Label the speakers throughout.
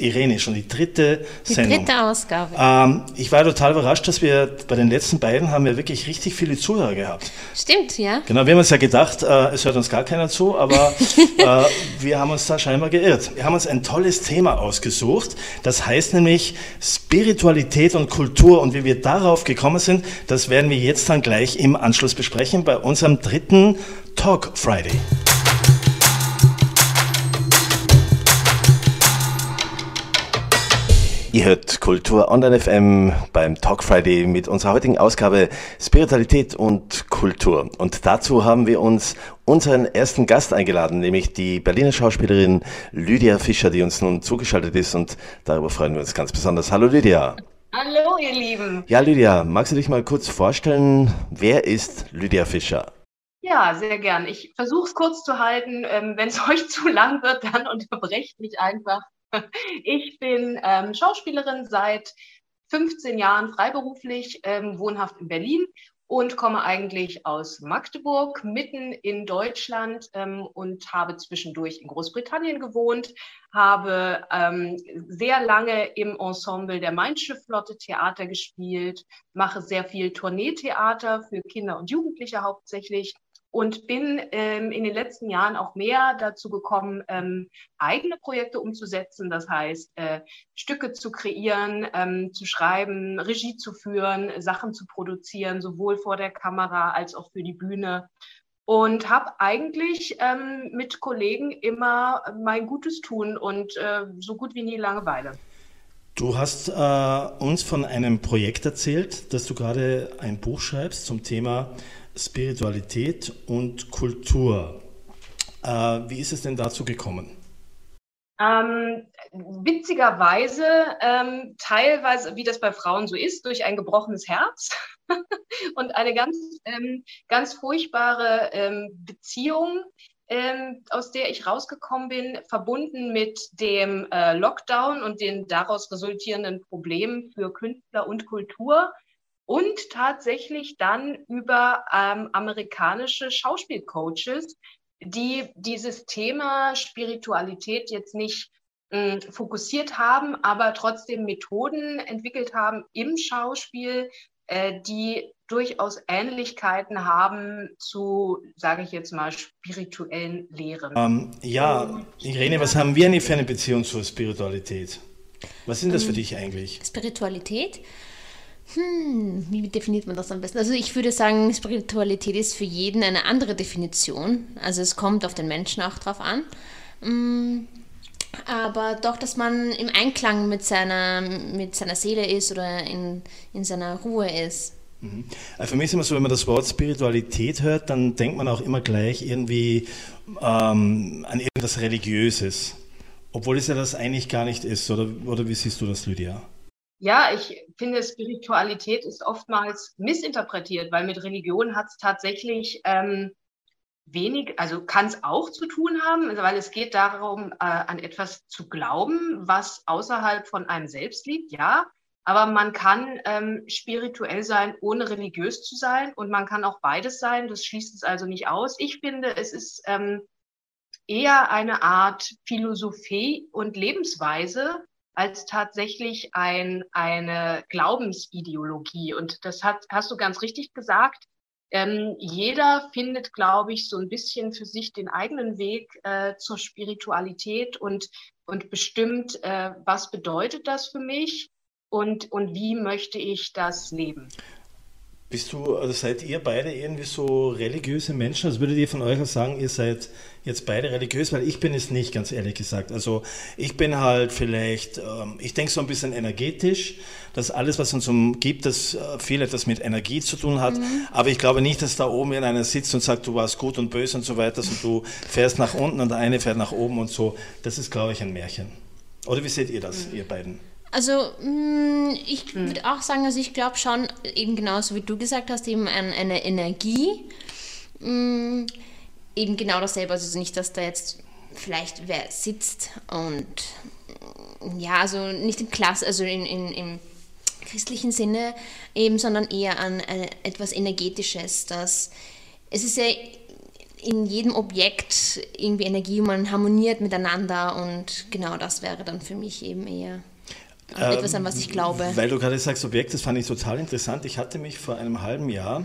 Speaker 1: Irene, schon die dritte
Speaker 2: die
Speaker 1: Sendung.
Speaker 2: dritte Ausgabe.
Speaker 1: Ähm, ich war total überrascht, dass wir bei den letzten beiden haben wir wirklich richtig viele Zuhörer gehabt.
Speaker 2: Stimmt, ja.
Speaker 1: Genau, wir haben uns ja gedacht, äh, es hört uns gar keiner zu, aber äh, wir haben uns da scheinbar geirrt. Wir haben uns ein tolles Thema ausgesucht. Das heißt nämlich Spiritualität und Kultur. Und wie wir darauf gekommen sind, das werden wir jetzt dann gleich im Anschluss besprechen bei unserem dritten Talk Friday. Ihr hört Kultur Online FM beim Talk Friday mit unserer heutigen Ausgabe Spiritualität und Kultur. Und dazu haben wir uns unseren ersten Gast eingeladen, nämlich die Berliner Schauspielerin Lydia Fischer, die uns nun zugeschaltet ist und darüber freuen wir uns ganz besonders. Hallo Lydia.
Speaker 3: Hallo ihr Lieben.
Speaker 1: Ja Lydia, magst du dich mal kurz vorstellen, wer ist Lydia Fischer?
Speaker 3: Ja, sehr gern. Ich versuche es kurz zu halten. Ähm, Wenn es euch zu lang wird, dann unterbrecht mich einfach. Ich bin ähm, Schauspielerin seit 15 Jahren freiberuflich, ähm, wohnhaft in Berlin und komme eigentlich aus Magdeburg, mitten in Deutschland ähm, und habe zwischendurch in Großbritannien gewohnt, habe ähm, sehr lange im Ensemble der Mein Schiff-Flotte Theater gespielt, mache sehr viel Tourneetheater für Kinder und Jugendliche hauptsächlich und bin ähm, in den letzten Jahren auch mehr dazu gekommen, ähm, eigene Projekte umzusetzen. Das heißt, äh, Stücke zu kreieren, ähm, zu schreiben, Regie zu führen, Sachen zu produzieren, sowohl vor der Kamera als auch für die Bühne. Und habe eigentlich ähm, mit Kollegen immer mein Gutes tun und äh, so gut wie nie Langeweile.
Speaker 1: Du hast äh, uns von einem Projekt erzählt, dass du gerade ein Buch schreibst zum Thema Spiritualität und Kultur. Äh, wie ist es denn dazu gekommen?
Speaker 3: Ähm, witzigerweise, ähm, teilweise, wie das bei Frauen so ist, durch ein gebrochenes Herz und eine ganz, ähm, ganz furchtbare ähm, Beziehung, ähm, aus der ich rausgekommen bin, verbunden mit dem äh, Lockdown und den daraus resultierenden Problemen für Künstler und Kultur und tatsächlich dann über ähm, amerikanische Schauspielcoaches, die dieses Thema Spiritualität jetzt nicht mh, hm, fokussiert haben, aber trotzdem Methoden entwickelt haben im Schauspiel, äh, die durchaus Ähnlichkeiten haben zu, sage ich jetzt mal, spirituellen Lehren.
Speaker 1: Ähm, ja, Irene, was haben wir denn für eine Beziehung zur Spiritualität? Was sind das für ähm, dich eigentlich?
Speaker 2: Spiritualität? Hm, wie definiert man das am besten? Also ich würde sagen, Spiritualität ist für jeden eine andere Definition. Also es kommt auf den Menschen auch drauf an. Hm, aber doch, dass man im Einklang mit seiner, mit seiner Seele ist oder in, in seiner Ruhe ist.
Speaker 1: Mhm. Also für mich ist immer so, wenn man das Wort Spiritualität hört, dann denkt man auch immer gleich irgendwie ähm, an irgendwas Religiöses. Obwohl es ja das eigentlich gar nicht ist. Oder, oder wie siehst du das, Lydia?
Speaker 3: Ja, ich finde, Spiritualität ist oftmals missinterpretiert, weil mit Religion hat es tatsächlich ähm, wenig, also kann es auch zu tun haben, weil es geht darum, äh, an etwas zu glauben, was außerhalb von einem selbst liegt, ja. Aber man kann ähm, spirituell sein, ohne religiös zu sein. Und man kann auch beides sein. Das schließt es also nicht aus. Ich finde, es ist ähm, eher eine Art Philosophie und Lebensweise, als tatsächlich ein, eine Glaubensideologie. Und das hat, hast du ganz richtig gesagt. Ähm, jeder findet, glaube ich, so ein bisschen für sich den eigenen Weg äh, zur Spiritualität und, und bestimmt, äh, was bedeutet das für mich und, und wie möchte ich das leben.
Speaker 1: Bist du, also seid ihr beide irgendwie so religiöse Menschen? Also würdet ihr von euch aus sagen, ihr seid jetzt beide religiös? Weil ich bin es nicht, ganz ehrlich gesagt. Also ich bin halt vielleicht, ähm, ich denke so ein bisschen energetisch, dass alles, was uns umgibt, das äh, viel etwas mit Energie zu tun hat. Mhm. Aber ich glaube nicht, dass da oben in einer sitzt und sagt, du warst gut und böse und so weiter und du fährst nach unten und der eine fährt nach oben und so. Das ist, glaube ich, ein Märchen. Oder wie seht ihr das, mhm. ihr beiden?
Speaker 2: Also mm, ich hm. würde auch sagen, also ich glaube schon, eben genauso wie du gesagt hast, eben an eine Energie. Mm, eben genau dasselbe, also nicht, dass da jetzt vielleicht wer sitzt und mm, ja, also nicht im Klass, also in, in, im christlichen Sinne eben, sondern eher an äh, etwas Energetisches, das es ist ja in jedem Objekt irgendwie Energie, man harmoniert miteinander und genau das wäre dann für mich eben eher etwas, an was ich glaube.
Speaker 1: Weil du gerade sagst, Objekt, das fand ich total interessant. Ich hatte mich vor einem halben Jahr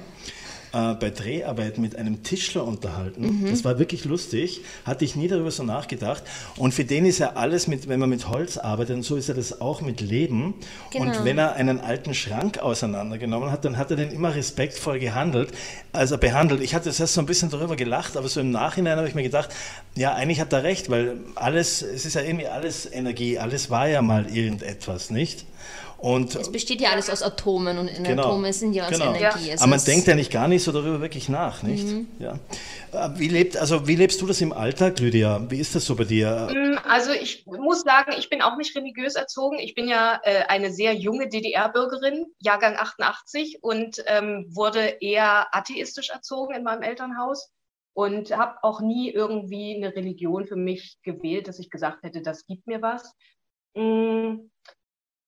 Speaker 1: äh, bei Dreharbeiten mit einem Tischler unterhalten. Mhm. Das war wirklich lustig, hatte ich nie darüber so nachgedacht. Und für den ist ja alles mit, wenn man mit Holz arbeitet und so ist er das auch mit Leben. Genau. Und wenn er einen alten Schrank auseinandergenommen hat, dann hat er den immer respektvoll gehandelt, also behandelt. Ich hatte erst so ein bisschen darüber gelacht, aber so im Nachhinein habe ich mir gedacht, ja, eigentlich hat er recht, weil alles, es ist ja irgendwie alles Energie, alles war ja mal irgendetwas, nicht?
Speaker 2: Und es besteht ja alles aus Atomen und genau, Atome sind ja aus genau. Energie.
Speaker 1: Ja. Aber man denkt ja nicht gar nicht so darüber wirklich nach, nicht? Mhm. Ja. Äh, wie, lebt, also wie lebst du das im Alltag, Lydia? Wie ist das so bei dir?
Speaker 3: Mm, also ich muss sagen, ich bin auch nicht religiös erzogen. Ich bin ja äh, eine sehr junge DDR-Bürgerin, Jahrgang 88 und ähm, wurde eher atheistisch erzogen in meinem Elternhaus und habe auch nie irgendwie eine Religion für mich gewählt, dass ich gesagt hätte, das gibt mir was. Mhm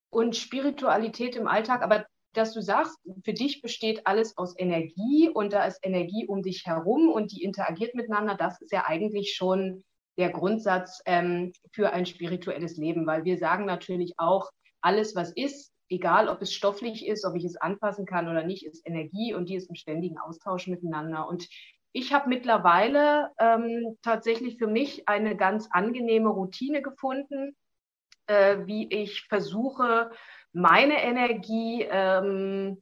Speaker 3: und Spiritualität im Alltag, aber dass du sagst, für dich besteht alles aus Energie und da ist Energie um dich herum und die interagiert miteinander, das ist ja eigentlich schon der Grundsatz ähm, für ein spirituelles Leben, weil wir sagen natürlich auch, alles, was ist, egal ob es stofflich ist, ob ich es anfassen kann oder nicht, ist Energie und die ist im ständigen Austausch miteinander. Und ich habe mittlerweile ähm, tatsächlich für mich eine ganz angenehme Routine gefunden, äh, wie ich versuche, meine Energie, ähm,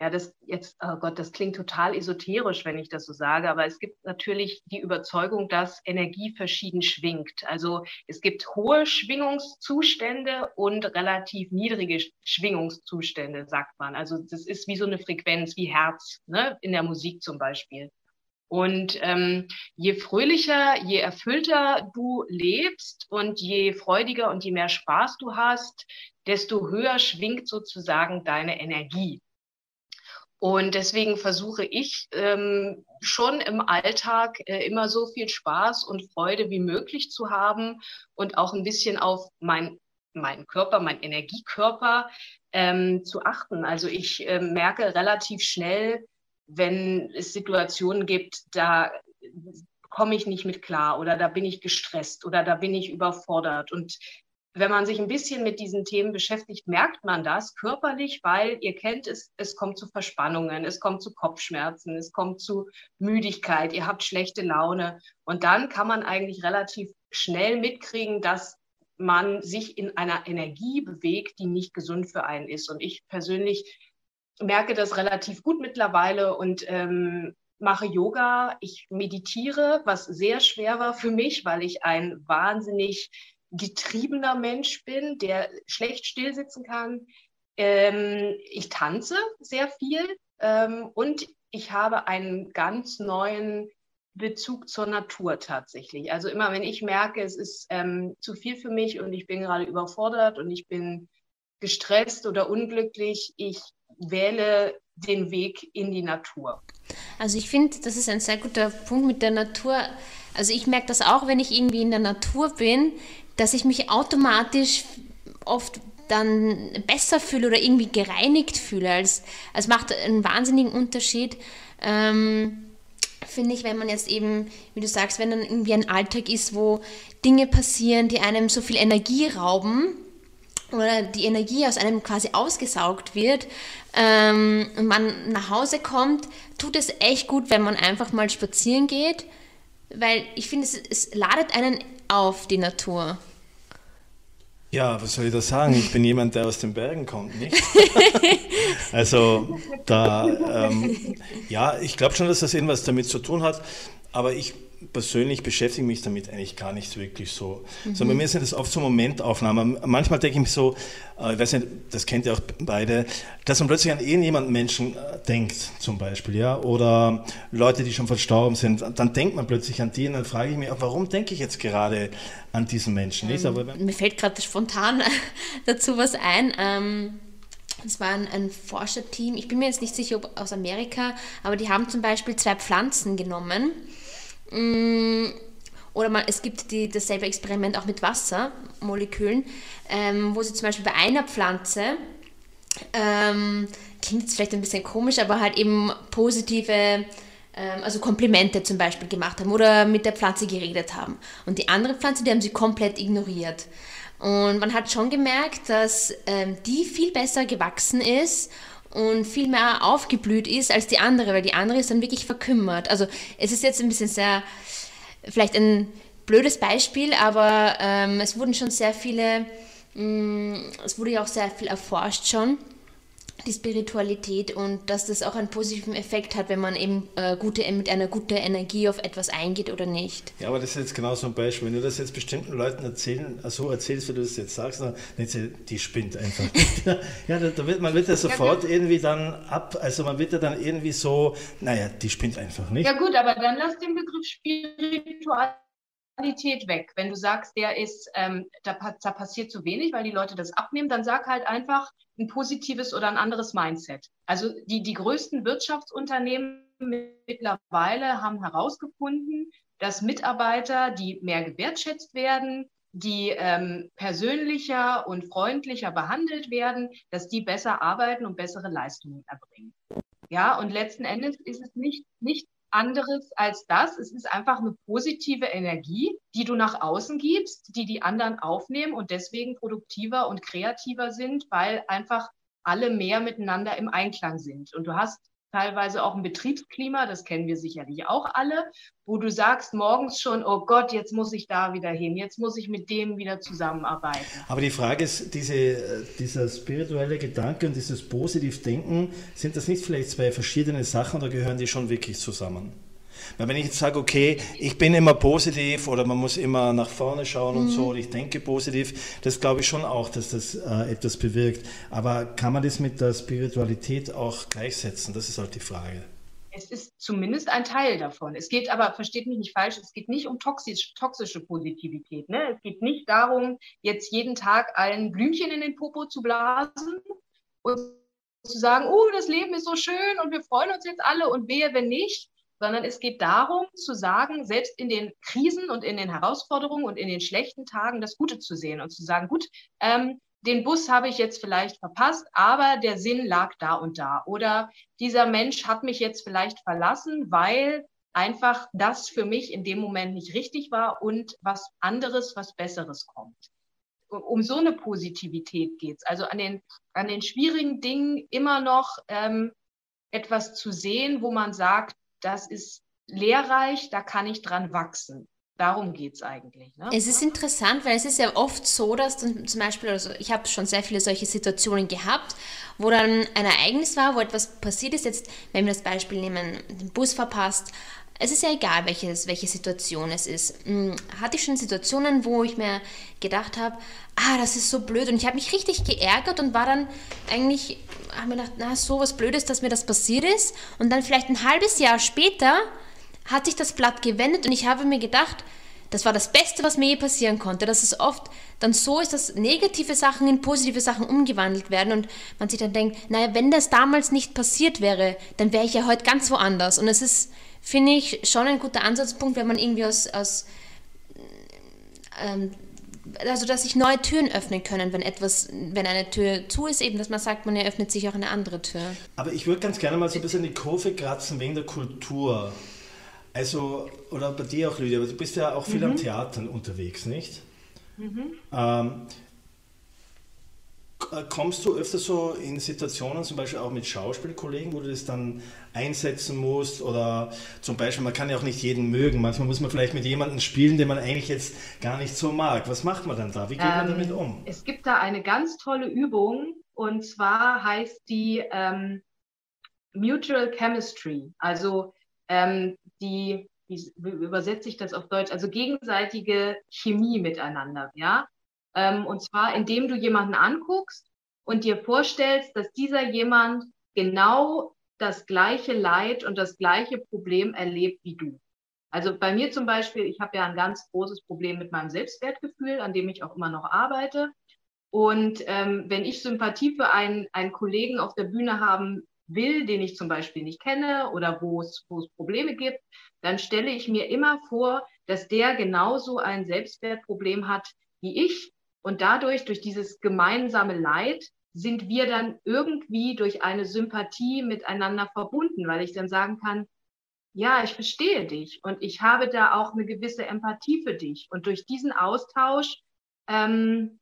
Speaker 3: ja, das jetzt, oh Gott, das klingt total esoterisch, wenn ich das so sage, aber es gibt natürlich die Überzeugung, dass Energie verschieden schwingt. Also es gibt hohe Schwingungszustände und relativ niedrige Schwingungszustände, sagt man. Also das ist wie so eine Frequenz, wie Herz, ne? in der Musik zum Beispiel. Und ähm, je fröhlicher, je erfüllter du lebst und je freudiger und je mehr Spaß du hast, desto höher schwingt sozusagen deine Energie. Und deswegen versuche ich ähm, schon im Alltag äh, immer so viel Spaß und Freude wie möglich zu haben und auch ein bisschen auf mein, meinen Körper, meinen Energiekörper ähm, zu achten. Also ich äh, merke relativ schnell, wenn es Situationen gibt, da komme ich nicht mit klar oder da bin ich gestresst oder da bin ich überfordert. Und wenn man sich ein bisschen mit diesen Themen beschäftigt, merkt man das körperlich, weil ihr kennt es, es kommt zu Verspannungen, es kommt zu Kopfschmerzen, es kommt zu Müdigkeit, ihr habt schlechte Laune. Und dann kann man eigentlich relativ schnell mitkriegen, dass man sich in einer Energie bewegt, die nicht gesund für einen ist. Und ich persönlich merke das relativ gut mittlerweile und ähm, mache Yoga. Ich meditiere, was sehr schwer war für mich, weil ich ein wahnsinnig getriebener Mensch bin, der schlecht stillsitzen kann. Ähm, ich tanze sehr viel ähm, und ich habe einen ganz neuen Bezug zur Natur tatsächlich. Also immer, wenn ich merke, es ist ähm, zu viel für mich und ich bin gerade überfordert und ich bin gestresst oder unglücklich, ich wähle den Weg in die Natur.
Speaker 2: Also ich finde, das ist ein sehr guter Punkt mit der Natur. Also ich merke das auch, wenn ich irgendwie in der Natur bin, dass ich mich automatisch oft dann besser fühle oder irgendwie gereinigt fühle. Es als macht einen wahnsinnigen Unterschied. Ähm, finde ich, wenn man jetzt eben, wie du sagst, wenn dann irgendwie ein Alltag ist, wo Dinge passieren, die einem so viel Energie rauben, oder die Energie aus einem quasi ausgesaugt wird ähm, und man nach Hause kommt, tut es echt gut, wenn man einfach mal spazieren geht, weil ich finde, es, es ladet einen auf, die Natur.
Speaker 1: Ja, was soll ich da sagen? Ich bin jemand, der aus den Bergen kommt, nicht? also da, ähm, ja, ich glaube schon, dass das irgendwas damit zu tun hat, aber ich persönlich beschäftige mich damit eigentlich gar nicht wirklich so. Mhm. So, bei mir sind das oft so Momentaufnahmen. Manchmal denke ich mir so, äh, ich weiß nicht, das kennt ihr auch beide, dass man plötzlich an irgendjemanden Menschen äh, denkt, zum Beispiel, ja, oder Leute, die schon verstorben sind. Dann denkt man plötzlich an die und dann frage ich mich, warum denke ich jetzt gerade an diesen Menschen?
Speaker 2: Ähm, Aber, mir fällt gerade spontan dazu was ein. Ähm es war ein, ein Forscherteam, ich bin mir jetzt nicht sicher, ob aus Amerika, aber die haben zum Beispiel zwei Pflanzen genommen Mm, oder man, es gibt die, dasselbe Experiment auch mit Wassermolekülen, ähm, wo sie zum Beispiel bei einer Pflanze, ähm, klingt jetzt vielleicht ein bisschen komisch, aber halt eben positive ähm, also Komplimente zum Beispiel gemacht haben oder mit der Pflanze geredet haben. Und die andere Pflanze, die haben sie komplett ignoriert. Und man hat schon gemerkt, dass ähm, die viel besser gewachsen ist und viel mehr aufgeblüht ist als die andere, weil die andere ist dann wirklich verkümmert. Also es ist jetzt ein bisschen sehr, vielleicht ein blödes Beispiel, aber ähm, es wurden schon sehr viele, mh, mm, es wurde ja auch sehr viel erforscht schon die Spiritualität und dass das auch einen positiven Effekt hat, wenn man eben äh, gute, mit einer guten Energie auf etwas eingeht oder nicht.
Speaker 1: Ja, aber das ist jetzt genau so ein Beispiel. Wenn du das jetzt bestimmten Leuten erzählen, äh, so erzählst, wie du das jetzt sagst, dann denkst du, die spinnt einfach. ja, da, wird, man wird ja sofort irgendwie dann ab, also man wird ja dann irgendwie so, naja, die spinnt einfach nicht.
Speaker 3: Ja gut, aber dann lass den Begriff Spiritualität Qualität weg. Wenn du sagst, der ist, ähm, da, da, passiert zu wenig, weil die Leute das abnehmen, dann sag halt einfach ein positives oder ein anderes Mindset. Also die, die größten Wirtschaftsunternehmen mittlerweile haben herausgefunden, dass Mitarbeiter, die mehr gewertschätzt werden, die ähm, persönlicher und freundlicher behandelt werden, dass die besser arbeiten und bessere Leistungen erbringen. Ja, und letzten Endes ist es nicht, nicht anderes als das. Es ist einfach eine positive Energie, die du nach außen gibst, die die anderen aufnehmen und deswegen produktiver und kreativer sind, weil einfach alle mehr miteinander im Einklang sind. Und du hast teilweise auch ein Betriebsklima, das kennen wir sicherlich auch alle, wo du sagst morgens schon, oh Gott, jetzt muss ich da wieder hin, jetzt muss ich mit dem wieder zusammenarbeiten.
Speaker 1: Aber die Frage ist, diese, dieser spirituelle Gedanke und dieses Positivdenken, sind das nicht vielleicht zwei verschiedene Sachen oder gehören die schon wirklich zusammen? Weil wenn ich jetzt sage, okay, ich bin immer positiv oder man muss immer nach vorne schauen und mhm. so, und ich denke positiv, das glaube ich schon auch, dass das äh, etwas bewirkt. Aber kann man das mit der Spiritualität auch gleichsetzen? Das ist halt die Frage.
Speaker 3: Es ist zumindest ein Teil davon. Es geht aber, versteht mich nicht falsch, es geht nicht um toxisch, toxische Positivität. Ne? Es geht nicht darum, jetzt jeden Tag allen Blümchen in den Popo zu blasen und zu sagen, oh, das Leben ist so schön und wir freuen uns jetzt alle und wehe, wenn nicht, sondern es geht darum zu sagen, selbst in den Krisen und in den Herausforderungen und in den schlechten Tagen das Gute zu sehen und zu sagen, gut, ähm, den Bus habe ich jetzt vielleicht verpasst, aber der Sinn lag da und da. Oder dieser Mensch hat mich jetzt vielleicht verlassen, weil einfach das für mich in dem Moment nicht richtig war und was anderes, was Besseres kommt. Um so eine Positivität geht es. Also an den, an den schwierigen Dingen immer noch ähm, etwas zu sehen, wo man sagt, das ist lehrreich, da kann ich dran wachsen. Darum geht es eigentlich. Ne?
Speaker 2: Es ist interessant, weil es ist ja oft so, dass dann zum Beispiel, also ich habe schon sehr viele solche Situationen gehabt, wo dann ein Ereignis war, wo etwas passiert ist. Jetzt, wenn wir das Beispiel nehmen, den Bus verpasst, es ist ja egal, welches, welche Situation es ist. Hm, hatte ich schon Situationen, wo ich mir gedacht habe, ah, das ist so blöd und ich habe mich richtig geärgert und war dann eigentlich, habe mir gedacht, na, so was Blödes, dass mir das passiert ist. Und dann vielleicht ein halbes Jahr später hat sich das Blatt gewendet und ich habe mir gedacht, das war das Beste, was mir je passieren konnte, dass es oft dann so ist, dass negative Sachen in positive Sachen umgewandelt werden und man sich dann denkt, naja, wenn das damals nicht passiert wäre, dann wäre ich ja heute ganz woanders. Und es ist finde ich schon ein guter Ansatzpunkt, wenn man irgendwie aus, aus ähm, also dass sich neue Türen öffnen können, wenn etwas, wenn eine Tür zu ist, eben, dass man sagt, man eröffnet sich auch eine andere Tür.
Speaker 1: Aber ich würde ganz gerne mal so ein bisschen die Kurve kratzen wegen der Kultur. Also, oder bei dir auch, Lydia, aber du bist ja auch viel mhm. am Theater unterwegs, nicht? Mhm. Ähm, äh, kommst du öfter so in Situationen, zum Beispiel auch mit Schauspielkollegen, wo du das dann einsetzen musst? Oder zum Beispiel, man kann ja auch nicht jeden mögen. Manchmal muss man vielleicht mit jemandem spielen, den man eigentlich jetzt gar nicht so mag. Was macht man dann da? Wie geht ähm, man damit um?
Speaker 3: Es gibt da eine ganz tolle Übung und zwar heißt die ähm, Mutual Chemistry. Also ähm, die, wie, wie übersetze ich das auf Deutsch? Also gegenseitige Chemie miteinander, ja. Ähm, und zwar, indem du jemanden anguckst und dir vorstellst, dass dieser jemand genau das gleiche Leid und das gleiche Problem erlebt wie du. Also bei mir zum Beispiel, ich habe ja ein ganz großes Problem mit meinem Selbstwertgefühl, an dem ich auch immer noch arbeite. Und ähm, wenn ich Sympathie für einen, einen Kollegen auf der Bühne haben will, den ich zum Beispiel nicht kenne oder wo es, wo es Probleme gibt, dann stelle ich mir immer vor, dass der genauso ein Selbstwertproblem hat wie ich und dadurch, durch dieses gemeinsame Leid, sind wir dann irgendwie durch eine Sympathie miteinander verbunden, weil ich dann sagen kann, ja, ich verstehe dich und ich habe da auch eine gewisse Empathie für dich. Und durch diesen Austausch ähm,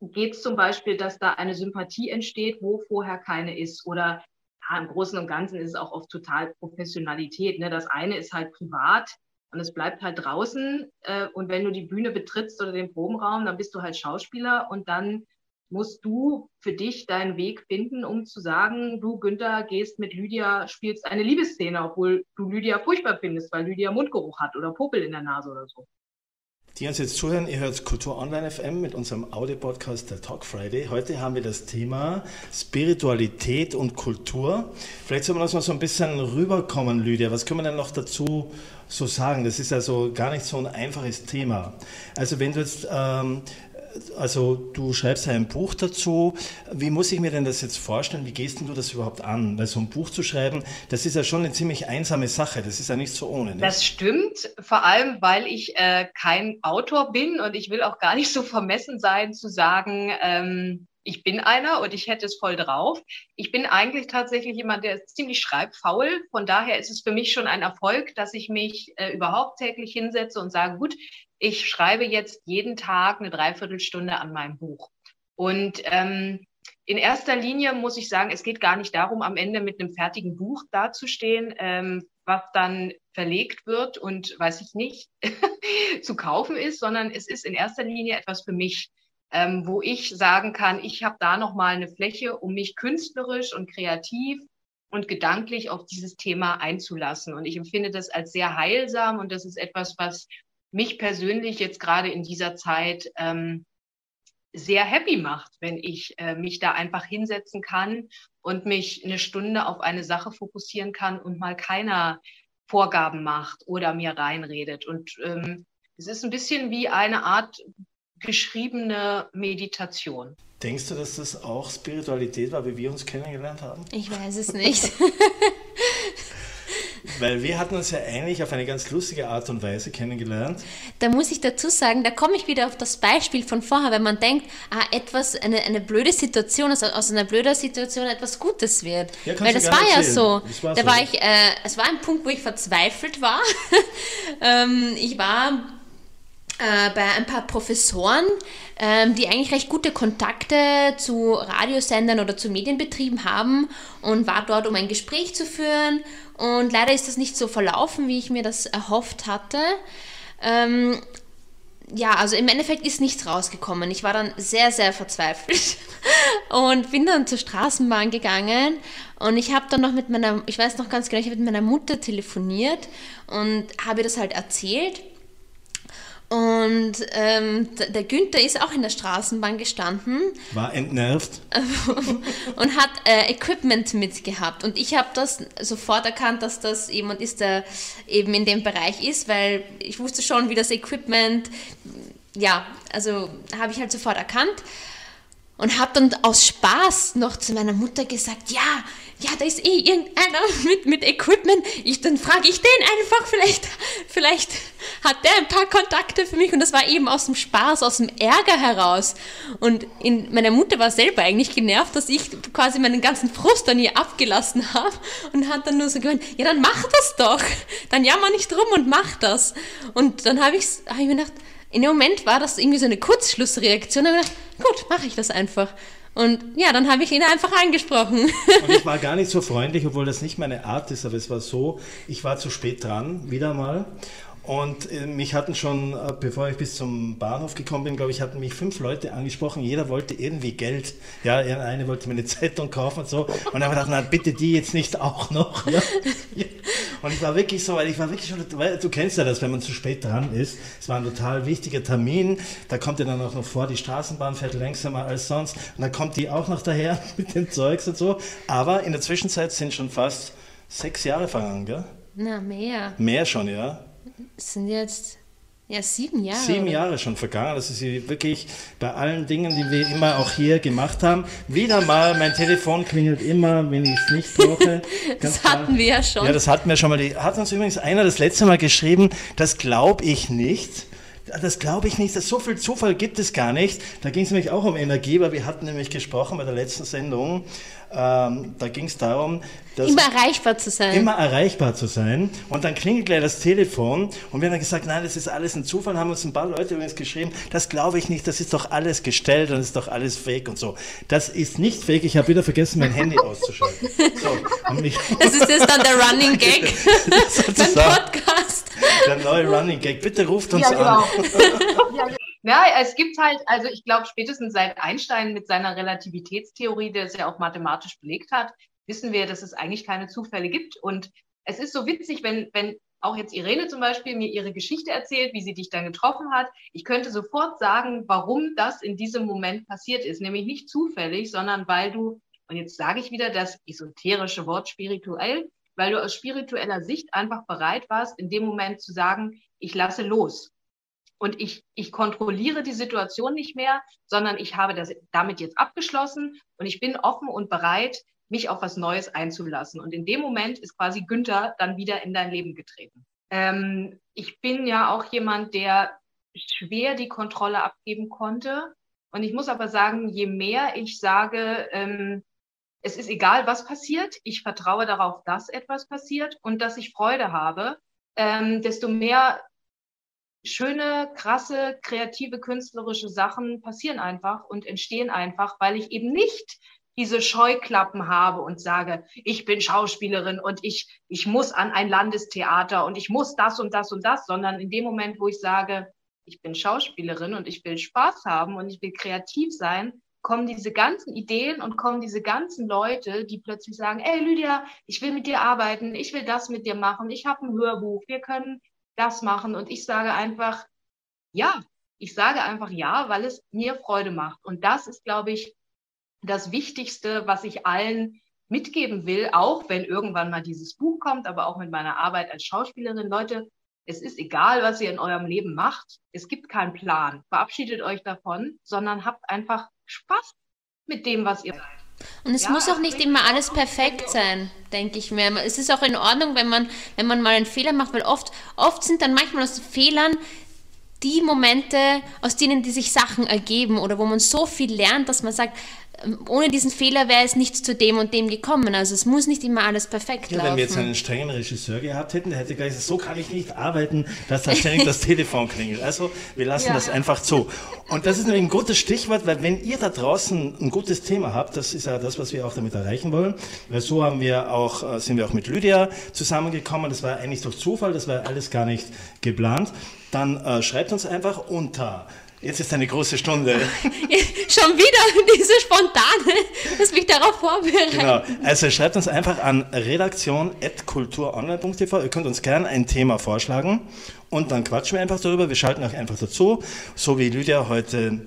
Speaker 3: geht es zum Beispiel, dass da eine Sympathie entsteht, wo vorher keine ist. Oder ja, im Großen und Ganzen ist es auch oft total Professionalität. Ne? Das eine ist halt privat und es bleibt halt draußen. Äh, und wenn du die Bühne betrittst oder den Probenraum, dann bist du halt Schauspieler und dann musst du für dich deinen Weg finden, um zu sagen, du Günther gehst mit Lydia, spielst eine Liebesszene, obwohl du Lydia furchtbar findest, weil Lydia Mundgeruch hat oder Popel in der Nase oder so
Speaker 1: die uns jetzt zuhören, ihr hört Kultur Online FM mit unserem Audio-Podcast der Talk Friday. Heute haben wir das Thema Spiritualität und Kultur. Vielleicht soll man das mal so ein bisschen rüberkommen, Lydia. Was können wir denn noch dazu so sagen? Das ist also gar nicht so ein einfaches Thema. Also wenn du jetzt ähm, also du schreibst ein Buch dazu. Wie muss ich mir denn das jetzt vorstellen? Wie gehst du das überhaupt an? Weil so ein Buch zu schreiben, das ist ja schon eine ziemlich einsame Sache. Das ist ja nicht so ohne. Nicht?
Speaker 3: Das stimmt, vor allem, weil ich äh, kein Autor bin und ich will auch gar nicht so vermessen sein zu sagen, ähm, ich bin einer und ich hätte es voll drauf. Ich bin eigentlich tatsächlich jemand, der ist ziemlich schreibfaul. Von daher ist es für mich schon ein Erfolg, dass ich mich äh, überhaupt täglich hinsetze und sage, gut, ich schreibe jetzt jeden Tag eine Dreiviertelstunde an meinem Buch. Und ähm, in erster Linie muss ich sagen, es geht gar nicht darum, am Ende mit einem fertigen Buch dazustehen, ähm, was dann verlegt wird und weiß ich nicht zu kaufen ist, sondern es ist in erster Linie etwas für mich ähm, wo ich sagen kann, ich habe da noch mal eine Fläche, um mich künstlerisch und kreativ und gedanklich auf dieses Thema einzulassen. Und ich empfinde das als sehr heilsam und das ist etwas, was mich persönlich jetzt gerade in dieser Zeit ähm, sehr happy macht, wenn ich äh, mich da einfach hinsetzen kann und mich eine Stunde auf eine Sache fokussieren kann und mal keiner Vorgaben macht oder mir reinredet. Und ähm, es ist ein bisschen wie eine Art geschriebene Meditation.
Speaker 1: Denkst du, dass das auch Spiritualität war, wie wir uns kennengelernt haben?
Speaker 2: Ich weiß es nicht.
Speaker 1: Weil wir hatten uns ja eigentlich auf eine ganz lustige Art und Weise kennengelernt.
Speaker 2: Da muss ich dazu sagen, da komme ich wieder auf das Beispiel von vorher, wenn man denkt, ah, etwas, eine, eine blöde Situation, also aus einer blöden Situation etwas Gutes wird. Ja, Weil das war erzählen. ja so. War da so. war ich, äh, es war ein Punkt, wo ich verzweifelt war. ähm, ich war äh, bei ein paar Professoren, ähm, die eigentlich recht gute Kontakte zu Radiosendern oder zu Medienbetrieben haben und war dort, um ein Gespräch zu führen. Und leider ist das nicht so verlaufen, wie ich mir das erhofft hatte. Ähm, ja, also im Endeffekt ist nichts rausgekommen. Ich war dann sehr, sehr verzweifelt und bin dann zur Straßenbahn gegangen und ich habe dann noch mit meiner, ich weiß noch ganz genau, ich habe mit meiner Mutter telefoniert und habe das halt erzählt und ähm, der Günther ist auch in der Straßenbahn gestanden.
Speaker 1: War entnervt.
Speaker 2: und hat äh, Equipment mitgehabt. Und ich habe das sofort erkannt, dass das jemand ist, der eben in dem Bereich ist, weil ich wusste schon, wie das Equipment, ja, also habe ich halt sofort erkannt. Und habe dann aus Spaß noch zu meiner Mutter gesagt, ja, ja, da ist eh irgendeiner mit, mit Equipment. Ich, dann frage ich den einfach, vielleicht, vielleicht hat der ein paar Kontakte für mich. Und das war eben aus dem Spaß, aus dem Ärger heraus. Und in, meine Mutter war selber eigentlich genervt, dass ich quasi meinen ganzen Frust an ihr abgelassen habe. Und hat dann nur so gemeint, ja, dann mach das doch. Dann jammer nicht rum und mach das. Und dann habe hab ich mir gedacht, in dem Moment war das irgendwie so eine Kurzschlussreaktion. Da habe ich gedacht, gut, mache ich das einfach. Und ja, dann habe ich ihn einfach angesprochen.
Speaker 1: Und ich war gar nicht so freundlich, obwohl das nicht meine Art ist, aber es war so, ich war zu spät dran, wieder mal. Und äh, mich hatten schon, äh, bevor ich bis zum Bahnhof gekommen bin, glaube ich, hatten mich fünf Leute angesprochen. Jeder wollte irgendwie Geld. Ja, eine wollte mir eine Zeitung kaufen und so. Und dann habe ich gedacht, na bitte die jetzt nicht auch noch. Ja. Und ich war wirklich so, weil ich war wirklich schon, weil du kennst ja das, wenn man zu spät dran ist. Es war ein total wichtiger Termin. Da kommt ja dann auch noch vor, die Straßenbahn fährt langsamer als sonst. Und dann kommt die auch noch daher mit dem Zeugs und so. Aber in der Zwischenzeit sind schon fast sechs Jahre vergangen, gell?
Speaker 2: Na, mehr.
Speaker 1: Mehr schon, ja.
Speaker 2: Es sind jetzt ja, sieben Jahre.
Speaker 1: Sieben? Jahre schon vergangen. Das ist wirklich bei allen Dingen, die wir immer auch hier gemacht haben. Wieder mal, mein Telefon klingelt immer, wenn ich es nicht brauche.
Speaker 2: das hatten klar. wir ja schon.
Speaker 1: Ja, das hatten wir schon mal. Die hat uns übrigens einer das letzte Mal geschrieben, das glaube ich nicht. Das glaube ich nicht. So viel Zufall gibt es gar nicht. Da ging es nämlich auch um Energie, weil wir hatten nämlich gesprochen bei der letzten Sendung. Ähm, da ging es darum,
Speaker 2: dass immer erreichbar zu sein.
Speaker 1: Immer erreichbar zu sein. Und dann klingelt gleich das Telefon und wir haben dann gesagt, nein, das ist alles ein Zufall. Haben uns ein paar Leute übrigens geschrieben, das glaube ich nicht, das ist doch alles gestellt und das ist doch alles fake und so. Das ist nicht fake. Ich habe wieder vergessen, mein Handy auszuschalten. So,
Speaker 2: das ist jetzt dann der Running Gag beim Podcast.
Speaker 1: Der neue Running Gag. Bitte ruft uns ja, genau.
Speaker 3: an. Ja, es gibt halt, also ich glaube, spätestens seit Einstein mit seiner Relativitätstheorie, der es ja auch mathematisch belegt hat, wissen wir, dass es eigentlich keine Zufälle gibt. Und es ist so witzig, wenn, wenn auch jetzt Irene zum Beispiel mir ihre Geschichte erzählt, wie sie dich dann getroffen hat. Ich könnte sofort sagen, warum das in diesem Moment passiert ist. Nämlich nicht zufällig, sondern weil du, und jetzt sage ich wieder das esoterische Wort spirituell, weil du aus spiritueller Sicht einfach bereit warst, in dem Moment zu sagen, ich lasse los. Und ich, ich kontrolliere die Situation nicht mehr, sondern ich habe das damit jetzt abgeschlossen und ich bin offen und bereit, mich auf was Neues einzulassen. Und in dem Moment ist quasi Günther dann wieder in dein Leben getreten. Ähm, ich bin ja auch jemand, der schwer die Kontrolle abgeben konnte. Und ich muss aber sagen, je mehr ich sage, ähm, es ist egal, was passiert, ich vertraue darauf, dass etwas passiert und dass ich Freude habe, ähm, desto mehr schöne, krasse, kreative, künstlerische Sachen passieren einfach und entstehen einfach, weil ich eben nicht diese Scheuklappen habe und sage, ich bin Schauspielerin und ich, ich muss an ein Landestheater und ich muss das und das und das, sondern in dem Moment, wo ich sage, ich bin Schauspielerin und ich will Spaß haben und ich will kreativ sein, kommen diese ganzen Ideen und kommen diese ganzen Leute, die plötzlich sagen, ey Lydia, ich will mit dir arbeiten, ich will das mit dir machen, ich habe ein Hörbuch, wir können das machen. Und ich sage einfach, ja, ich sage einfach ja, weil es mir Freude macht. Und das ist, glaube ich, das Wichtigste, was ich allen mitgeben will, auch wenn irgendwann mal dieses Buch kommt, aber auch mit meiner Arbeit als Schauspielerin. Leute, es ist egal, was ihr in eurem Leben macht. Es gibt keinen Plan. Verabschiedet euch davon, sondern habt einfach Spaß mit dem, was ihr seid.
Speaker 2: Und es ja, muss auch nicht immer alles perfekt sein, denke ich mir. Es ist auch in Ordnung, wenn man, wenn man mal einen Fehler macht, weil oft, oft sind dann manchmal aus Fehlern die Momente, aus denen die sich Sachen ergeben oder wo man so viel lernt, dass man sagt, ohne diesen Fehler wäre es nichts zu dem und dem gekommen. Also es muss nicht immer alles perfekt ja, laufen.
Speaker 1: Wenn wir jetzt einen strengen Regisseur gehabt hätten, der hätte gesagt, so kann ich nicht arbeiten, dass da ständig das Telefon klingelt. Also wir lassen ja. das einfach zu. Und das ist nämlich ein gutes Stichwort, weil wenn ihr da draußen ein gutes Thema habt, das ist ja das, was wir auch damit erreichen wollen. Weil so haben wir auch, äh, sind wir auch mit Lydia zusammengekommen. Das war eigentlich durch Zufall, das war alles gar nicht geplant. Dann äh, schreibt uns einfach unter Jetzt ist eine große Stunde.
Speaker 2: Schon wieder diese spontane, dass mich darauf vorbereitet. Genau.
Speaker 1: Also schreibt uns einfach an redaktion.kulturonline.tv. Ihr könnt uns gerne ein Thema vorschlagen und dann quatschen wir einfach darüber. Wir schalten euch einfach dazu, so wie Lydia heute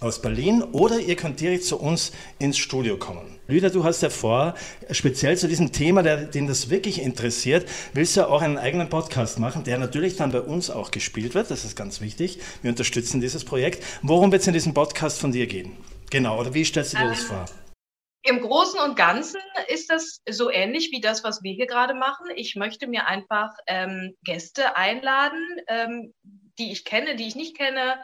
Speaker 1: aus Berlin. Oder ihr könnt direkt zu uns ins Studio kommen. Lüder, du hast ja vor, speziell zu diesem Thema, der, den das wirklich interessiert, willst du ja auch einen eigenen Podcast machen, der natürlich dann bei uns auch gespielt wird. Das ist ganz wichtig. Wir unterstützen dieses Projekt. Worum wird es in diesem Podcast von dir gehen? Genau, oder wie stellst du dir ähm, das vor?
Speaker 3: Im Großen und Ganzen ist das so ähnlich wie das, was wir hier gerade machen. Ich möchte mir einfach ähm, Gäste einladen, ähm, die ich kenne, die ich nicht kenne,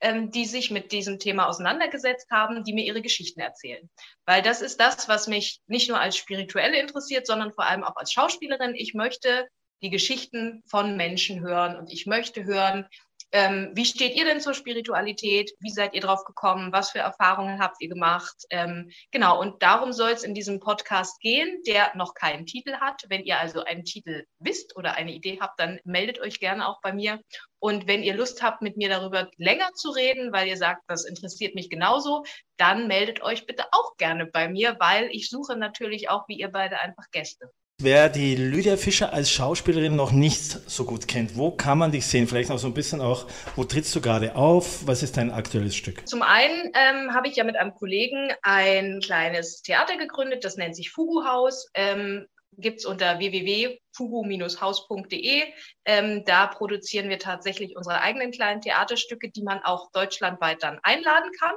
Speaker 3: ähm, die sich mit diesem Thema auseinandergesetzt haben, die mir ihre Geschichten erzählen. Weil das ist das, was mich nicht nur als Spirituelle interessiert, sondern vor allem auch als Schauspielerin. Ich möchte die Geschichten von Menschen hören und ich möchte hören, ähm, wie steht ihr denn zur Spiritualität? Wie seid ihr drauf gekommen? Was für Erfahrungen habt ihr gemacht? Ähm, genau, und darum soll es in diesem Podcast gehen, der noch keinen Titel hat. Wenn ihr also einen Titel wisst oder eine Idee habt, dann meldet euch gerne auch bei mir. Und wenn ihr Lust habt, mit mir darüber länger zu reden, weil ihr sagt, das interessiert mich genauso, dann meldet euch bitte auch gerne bei mir, weil ich suche natürlich auch, wie ihr beide, einfach Gäste.
Speaker 1: Wer die Lydia Fischer als Schauspielerin noch nicht so gut kennt, wo kann man dich sehen? Vielleicht noch so ein bisschen auch, wo trittst du gerade auf? Was ist dein aktuelles Stück?
Speaker 3: Zum einen ähm, habe ich ja mit einem Kollegen ein kleines Theater gegründet, das nennt sich Fugu Haus. Ähm, Gibt es unter www.fugu-haus.de. Ähm, da produzieren wir tatsächlich unsere eigenen kleinen Theaterstücke, die man auch deutschlandweit dann einladen kann.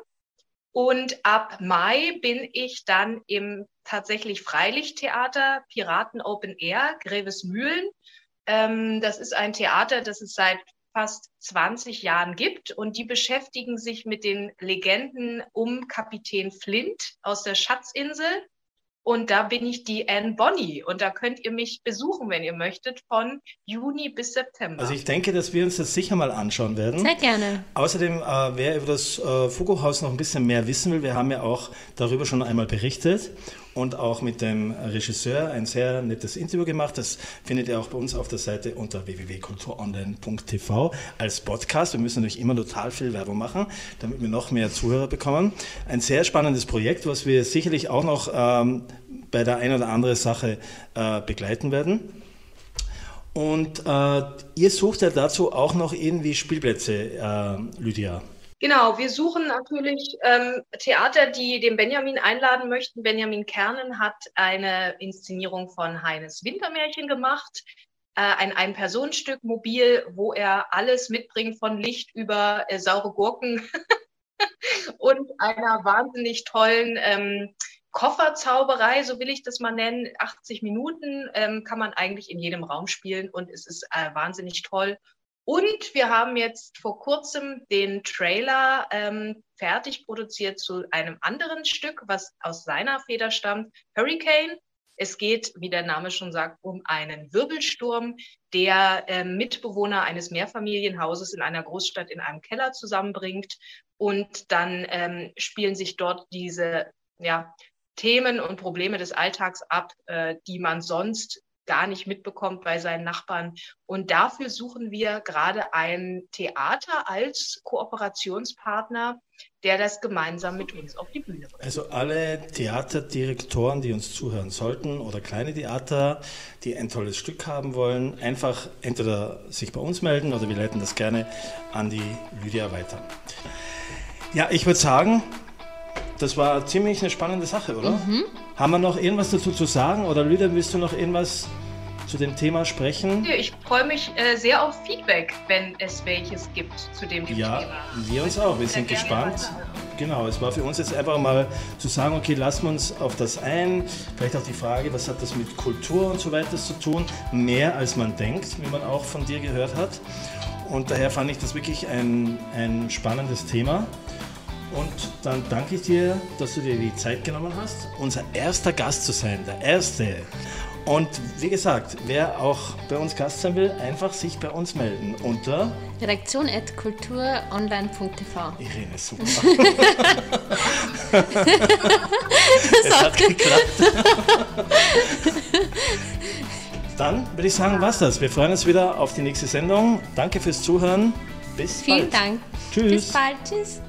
Speaker 3: Und ab Mai bin ich dann im tatsächlich Freilichttheater Piraten Open Air, Grevesmühlen. Ähm, das ist ein Theater, das es seit fast 20 Jahren gibt und die beschäftigen sich mit den Legenden um Kapitän Flint aus der Schatzinsel und da bin ich die Anne Bonny. Und da könnt ihr mich besuchen, wenn ihr möchtet, von Juni bis September.
Speaker 1: Also ich denke, dass wir uns das sicher mal anschauen werden.
Speaker 2: Sehr gerne.
Speaker 1: Außerdem, äh, wer über das äh, Fugo-Haus noch ein bisschen mehr wissen will, wir haben ja auch darüber schon einmal berichtet und auch mit dem Regisseur ein sehr nettes Interview gemacht. Das findet ihr auch bei uns auf der Seite unter www.kulturonline.tv als Podcast. Wir müssen natürlich immer total viel Werbung machen, damit wir noch mehr Zuhörer bekommen. Ein sehr spannendes Projekt, was wir sicherlich auch noch ähm, bei der einen oder anderen Sache äh, begleiten werden. Und äh, ihr sucht ja dazu auch noch irgendwie Spielplätze, äh, Lydia.
Speaker 3: Genau, wir suchen natürlich ähm, Theater, die den Benjamin einladen möchten. Benjamin Kernen hat eine Inszenierung von Heines Wintermärchen gemacht, äh, ein Ein-Personen-Stück mobil, wo er alles mitbringt von Licht über äh, saure Gurken und einer wahnsinnig tollen ähm, Kofferzauberei, so will ich das mal nennen. 80 Minuten ähm, kann man eigentlich in jedem Raum spielen und es ist äh, wahnsinnig toll. Und wir haben jetzt vor kurzem den Trailer ähm, fertig produziert zu einem anderen Stück, was aus seiner Feder stammt, Hurricane. Es geht, wie der Name schon sagt, um einen Wirbelsturm, der äh, Mitbewohner eines Mehrfamilienhauses in einer Großstadt in einem Keller zusammenbringt. Und dann ähm, spielen sich dort diese ja, Themen und Probleme des Alltags ab, äh, die man sonst gar nicht mitbekommt bei seinen Nachbarn. Und dafür suchen wir gerade ein Theater als Kooperationspartner, der das gemeinsam mit uns auf die Bühne bringt.
Speaker 1: Also alle Theaterdirektoren, die uns zuhören sollten oder kleine Theater, die ein tolles Stück haben wollen, einfach entweder sich bei uns melden oder wir leiten das gerne an die Lydia weiter. Ja, ich würde sagen, das war ziemlich eine spannende Sache, oder? Mhm. Haben wir noch irgendwas dazu zu sagen? Oder Lydia, willst du noch irgendwas zu dem Thema sprechen?
Speaker 3: Ich freue mich äh, sehr auf Feedback, wenn es welches gibt zu dem
Speaker 1: ja,
Speaker 3: Thema.
Speaker 1: Ja, wir uns auch. Wir sind gespannt. Genau, es war für uns jetzt einfach mal zu sagen, okay, lassen wir uns auf das ein. Vielleicht auch die Frage, was hat das mit Kultur und so weiter zu tun? Mehr als man denkt, wie man auch von dir gehört hat. Und daher fand ich das wirklich ein, ein spannendes Thema. Und dann danke ich dir, dass du dir die Zeit genommen hast, unser erster Gast zu sein, der erste. Und wie gesagt, wer auch bei uns Gast sein will, einfach sich bei uns melden unter
Speaker 2: redaktion.kulturonline.tv.
Speaker 1: Irene, super. es hat geklappt. Dann würde ich sagen, was das. Wir freuen uns wieder auf die nächste Sendung. Danke fürs Zuhören. Bis
Speaker 2: Vielen
Speaker 1: bald.
Speaker 2: Dank.
Speaker 1: Tschüss.
Speaker 2: Bis bald. Tschüss.